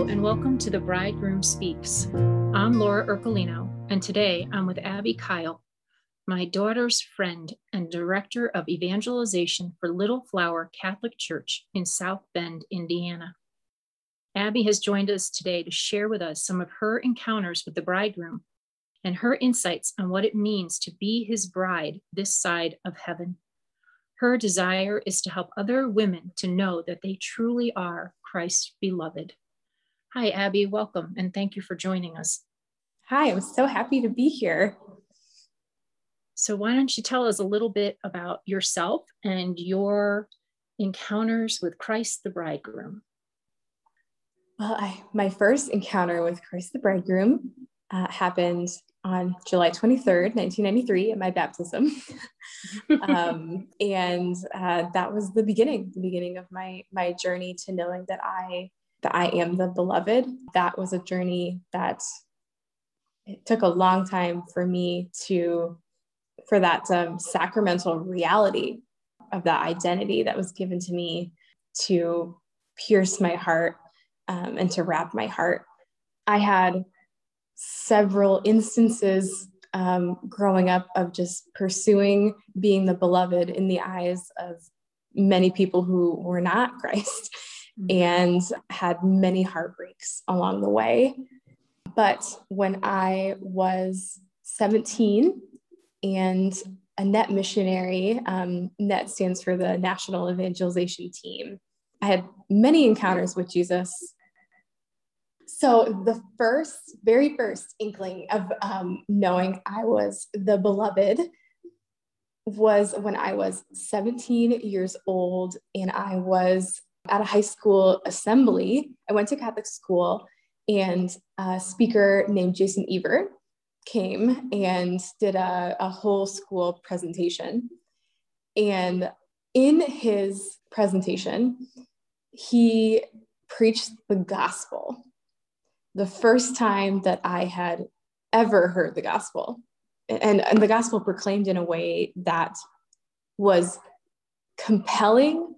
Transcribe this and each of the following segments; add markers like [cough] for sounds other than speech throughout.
And welcome to The Bridegroom Speaks. I'm Laura Ercolino, and today I'm with Abby Kyle, my daughter's friend and director of evangelization for Little Flower Catholic Church in South Bend, Indiana. Abby has joined us today to share with us some of her encounters with the bridegroom and her insights on what it means to be his bride this side of heaven. Her desire is to help other women to know that they truly are Christ's beloved. Hi, Abby. Welcome, and thank you for joining us. Hi, I'm so happy to be here. So, why don't you tell us a little bit about yourself and your encounters with Christ the bridegroom? Well, I, my first encounter with Christ the bridegroom uh, happened on July 23rd, 1993, at my baptism. [laughs] um, and uh, that was the beginning, the beginning of my, my journey to knowing that I that I am the beloved. That was a journey that it took a long time for me to, for that um, sacramental reality of that identity that was given to me to pierce my heart um, and to wrap my heart. I had several instances um, growing up of just pursuing being the beloved in the eyes of many people who were not [laughs] Christ. Mm-hmm. and had many heartbreaks along the way. But when I was 17 and a NET missionary, um, NET stands for the National Evangelization Team, I had many encounters with Jesus. So, the first, very first inkling of um, knowing I was the beloved was when I was 17 years old and I was at a high school assembly. I went to Catholic school, and a speaker named Jason Evert came and did a, a whole school presentation. And in his presentation, he preached the gospel. The first time that I had ever heard the gospel. And, and the gospel proclaimed in a way that was compelling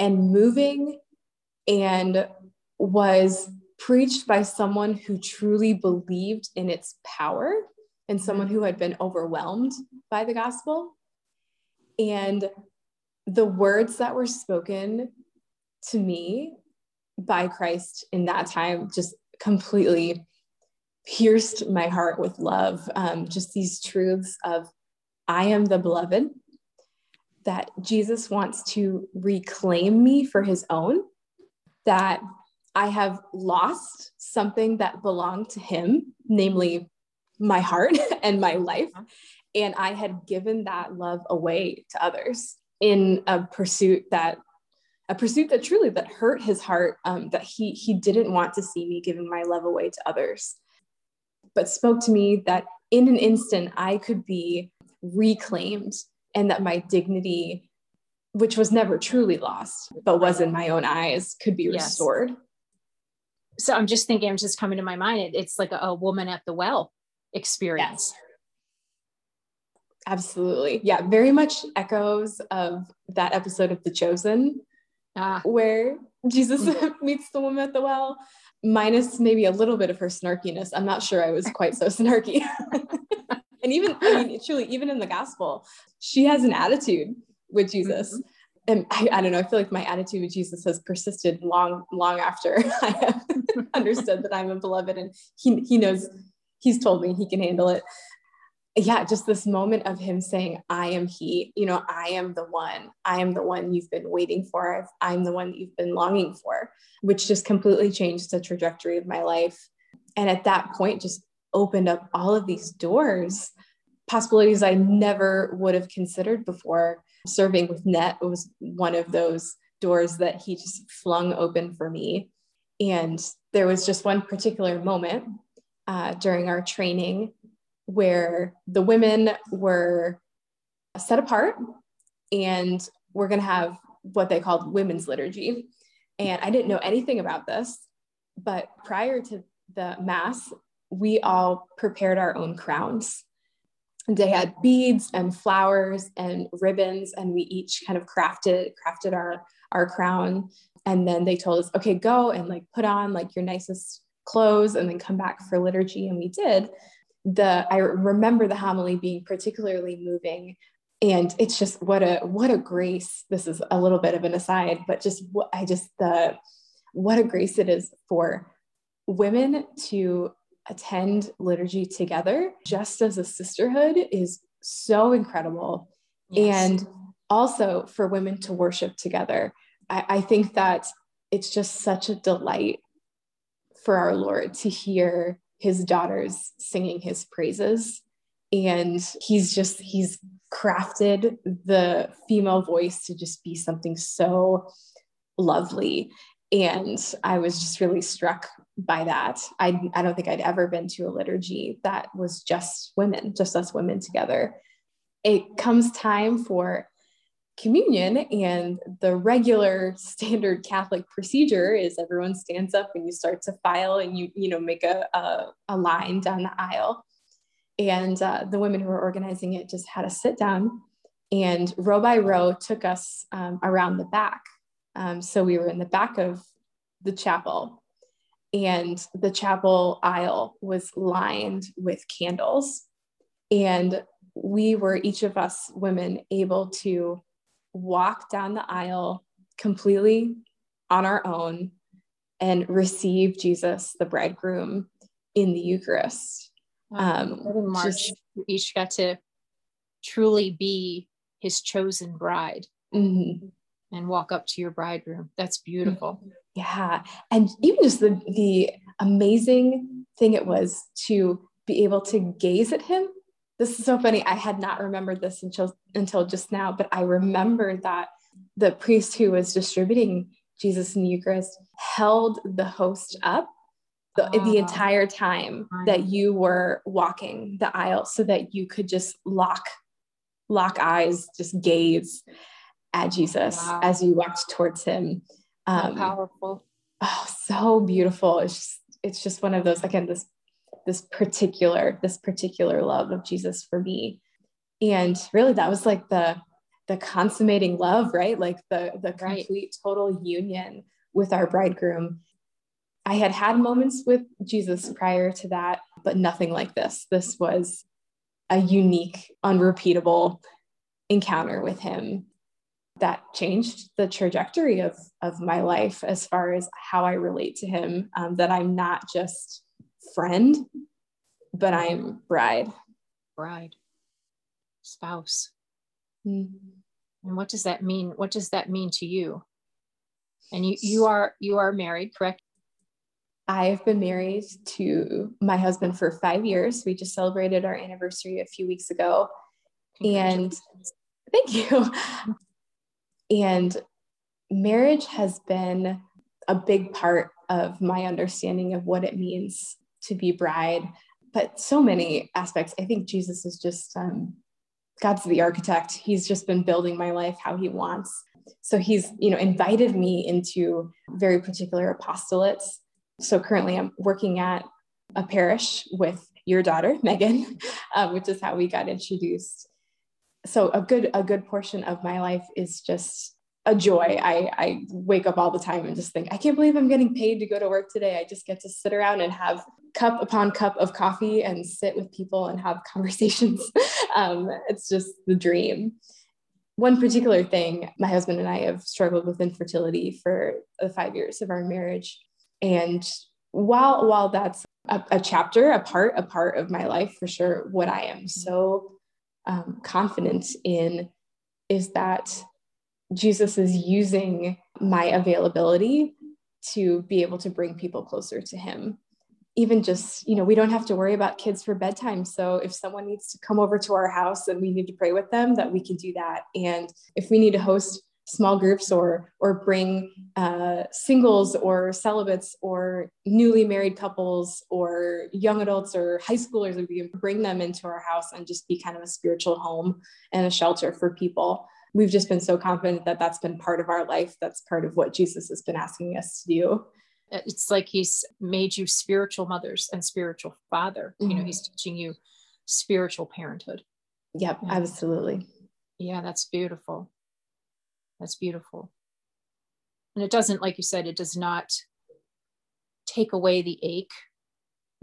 and moving and was preached by someone who truly believed in its power and someone who had been overwhelmed by the gospel. And the words that were spoken to me by Christ in that time just completely pierced my heart with love. Um, just these truths of, I am the beloved, that Jesus wants to reclaim me for his own, that I have lost something that belonged to him, namely my heart [laughs] and my life. And I had given that love away to others in a pursuit that a pursuit that truly that hurt his heart um, that he he didn't want to see me giving my love away to others but spoke to me that in an instant i could be reclaimed and that my dignity which was never truly lost but was in my own eyes could be restored yes. so i'm just thinking i'm just coming to my mind it, it's like a, a, woman at the well experience yes. absolutely yeah very much echoes of that episode of the chosen ah. where jesus [laughs] meets the woman at the well minus maybe a little bit of her snarkiness i'm not sure i was quite so snarky [laughs] and even i mean [laughs] truly even in the gospel she has an attitude with jesus. Mm-hmm. and I, I, don't know i feel like my attitude with jesus has persisted long long after [laughs] i have [laughs] understood that i'm a beloved and he, he knows he's told me he can handle it. Yeah just this moment of him saying i am he you know i am the one. I am the one you've been waiting for. I'm the one you've been longing for which just completely changed the trajectory of my life. And at that point just opened up all of these doors, possibilities I never would have considered before. Serving with NET was one of those doors that he just flung open for me. And there was just one particular moment uh, during our training where the women were set apart and we're going to have what they called women's liturgy. And I didn't know anything about this, but prior to the mass, we all prepared our own crowns. They had beads and flowers and ribbons, and we each kind of crafted crafted our our crown. And then they told us, okay, go and like put on like your nicest clothes and then come back for liturgy. And we did. The I remember the homily being particularly moving. And it's just what a what a grace. This is a little bit of an aside, but just what I just the what a grace it is for women to attend liturgy together just as a sisterhood is so incredible. Yes. And also for women to worship together. I, I think that it's just such a delight for our Lord to hear his daughters singing his praises. And he's just, he's crafted the female voice to just be something so lovely. And I was just really struck by that. I, I don't think I'd ever been to a liturgy that was just women, just us women together. It comes time for communion and the regular standard catholic procedure is everyone stands up and you start to file and you you know make a, a, a line down the aisle and uh, the women who were organizing it just had us sit down and row by row took us um, around the back um, so we were in the back of the chapel and the chapel aisle was lined with candles and we were each of us women able to walk down the aisle completely on our own and receive Jesus, the bridegroom, in the Eucharist. Um, March, just, each got to truly be his chosen bride mm-hmm. And walk up to your bridegroom. That's beautiful. Yeah. And even just the, the amazing thing it was to be able to gaze at him this is so funny. I had not remembered this until until just now, but I remember that the priest who was distributing Jesus in the Eucharist held the host up the, the ah. entire time that you were walking the aisle so that you could just lock lock eyes, just gaze at Jesus wow. as you walked towards him. Um, so powerful. Oh, so beautiful. It's just, it's just one of those, again, this this particular this particular love of jesus for me and really that was like the the consummating love right like the the complete right. total union with our bridegroom i had had moments with jesus prior to that but nothing like this this was a unique unrepeatable encounter with him that changed the trajectory of, of my life as far as how I relate to him. Um, that I'm not just friend, but I'm bride. Bride, spouse. Mm-hmm. And what does that mean? What does that mean to you? And you you are you are married, correct? I've been married to my husband for five years. We just celebrated our anniversary a few weeks ago. And thank you. [laughs] And marriage has been a big part of my understanding of what it means to be bride, but so many aspects. I think Jesus is just um, God's the architect. He's just been building my life how he wants. So he's, you know, invited me into very particular apostolates. So currently I'm working at a parish with your daughter, [laughs] Megan, um, which is how we got introduced. So a good, a good portion of my life is just a joy. I, I wake up all the time and just think, I can't believe I'm getting paid to go to work today. I just get to sit around and have cup upon cup of coffee and sit with people and have [laughs] conversations. um, it's just the dream. One particular thing, my husband and I have struggled with infertility for the five years of our marriage. And while while that's a, a chapter, a part, a part of my life for sure, what I am so um, confident in is that Jesus is using my availability to be able to bring people closer to him. Even just, you know, we don't have to worry about kids for bedtime. So if someone needs to come over to our house and we need to pray with them, that we can do that. And if we need to host small groups or or bring uh, singles or celibates or newly married couples or young adults or high schoolers, we can bring them into our house and just be kind of a spiritual home and a shelter for people we've just been so confident that that's been part of our life. That's part of what Jesus has been asking us to do. It's like he's made you spiritual mothers and spiritual father. Mm-hmm. You know, he's mm-hmm. teaching you spiritual parenthood. Yep, yeah. absolutely. Yeah, that's beautiful. That's beautiful. And it doesn't, like you said, it does not take away the ache,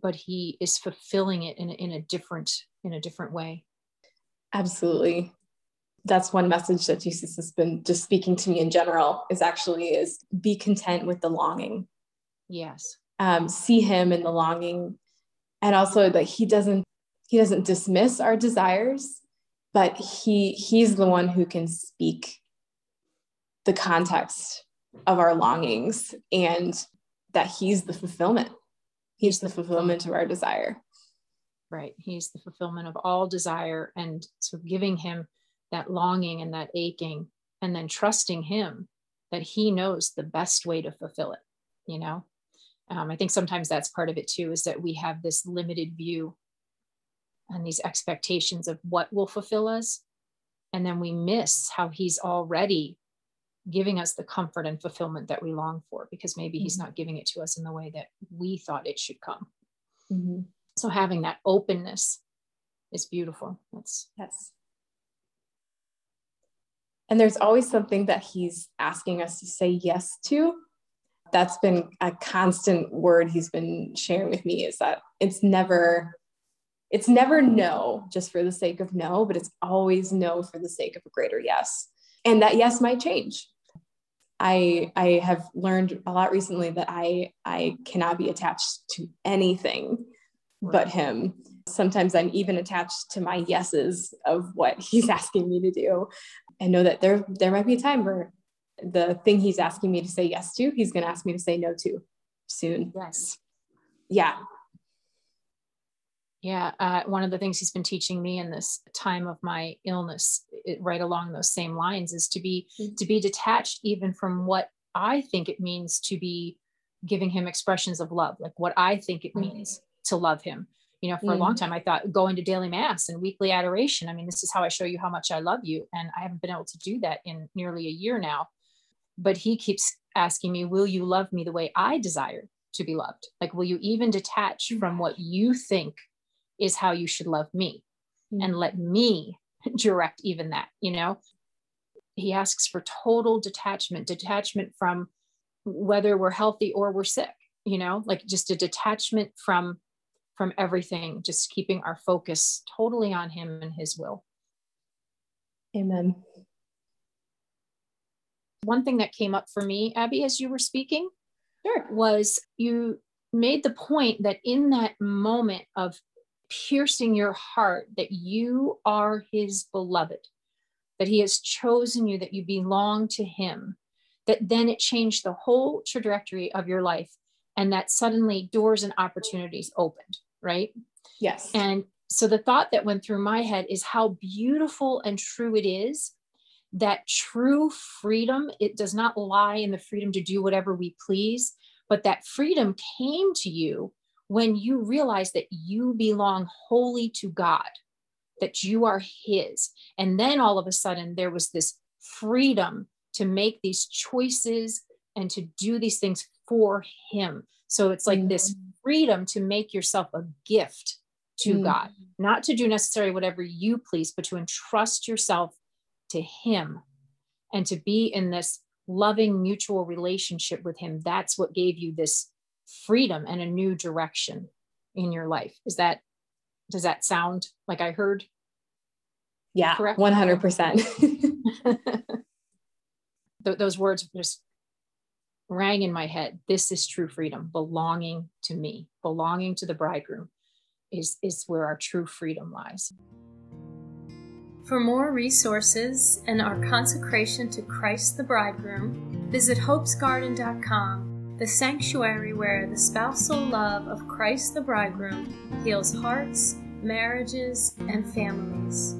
but he is fulfilling it in, in a different, in a different way. Absolutely. That's one message that Jesus has been just speaking to me in general is actually is be content with the longing. Yes. Um, see him in the longing. And also that he doesn't he doesn't dismiss our desires, but he he's the one who can speak the context of our longings and that he's the fulfillment. He's the fulfillment of our desire. Right. He's the fulfillment of all desire. And so giving him that longing and that aching, and then trusting him that he knows the best way to fulfill it, you know? Um, I think sometimes that's part of it too, is that we have this limited view and these expectations of what will fulfill us. And then we miss how he's already giving us the comfort and fulfillment that we long for because maybe mm-hmm. he's not giving it to us in the way that we thought it should come. Mm-hmm. So having that openness is beautiful. That's yes. And there's always something that he's asking us to say yes to. That's been a constant word he's been sharing with me is that it's never it's never no just for the sake of no, but it's always no for the sake of a greater yes. And that yes might change. I I have learned a lot recently that I I cannot be attached to anything but him. Sometimes I'm even attached to my yeses of what [laughs] he's asking me to do. And know that there there might be a time where the thing he's asking me to say yes to, he's going to ask me to say no to soon. Yes. Yeah. Yeah, uh, one of the things he's been teaching me in this time of my illness, it, right along those same lines, is to be mm-hmm. to be detached even from what I think it means to be giving him expressions of love, like what I think it mm-hmm. means to love him. You know, for mm-hmm. a long mm-hmm. time, I thought going to daily mass and weekly adoration. I mean, this is how I show you how much I love you, and I haven't been able to do that in nearly a year now. But he keeps asking me, "Will you love me the way I desire to be loved? Like, will you even detach from what you think?" Is how you should love me mm-hmm. and let me [laughs] direct even that, you know? He asks for total detachment, detachment from whether we're healthy or we're sick, you know, like just a detachment from from everything, just keeping our focus totally on him and his will. Amen. One thing that came up for me, Abby, as you were speaking, sure. was you made the point that in that moment of piercing your heart that you are his beloved, that he has chosen you, that you belong to him, that then it changed the whole trajectory of your life and that suddenly doors and opportunities opened, right? Yes. And so the thought that went through my head is how beautiful and true it is that true freedom, it does not lie in the freedom to do whatever we please, but that freedom came to you when you realize that you belong wholly to God, that you are His. And then all of a sudden, there was this freedom to make these choices and to do these things for Him. So it's like mm-hmm. this freedom to make yourself a gift to mm-hmm. God, not to do necessarily whatever you please, but to entrust yourself to Him and to be in this loving mutual relationship with Him. That's what gave you this freedom and a new direction in your life. Is that, does that sound like I heard? Yeah, correct? 100%. [laughs] those words just rang in my head. This is true freedom, belonging to me, belonging to the bridegroom is, is where our true freedom lies. For more resources and our consecration to Christ the bridegroom, visit hopesgarden.com the sanctuary where the spousal love of Christ the bridegroom heals hearts, marriages, and families.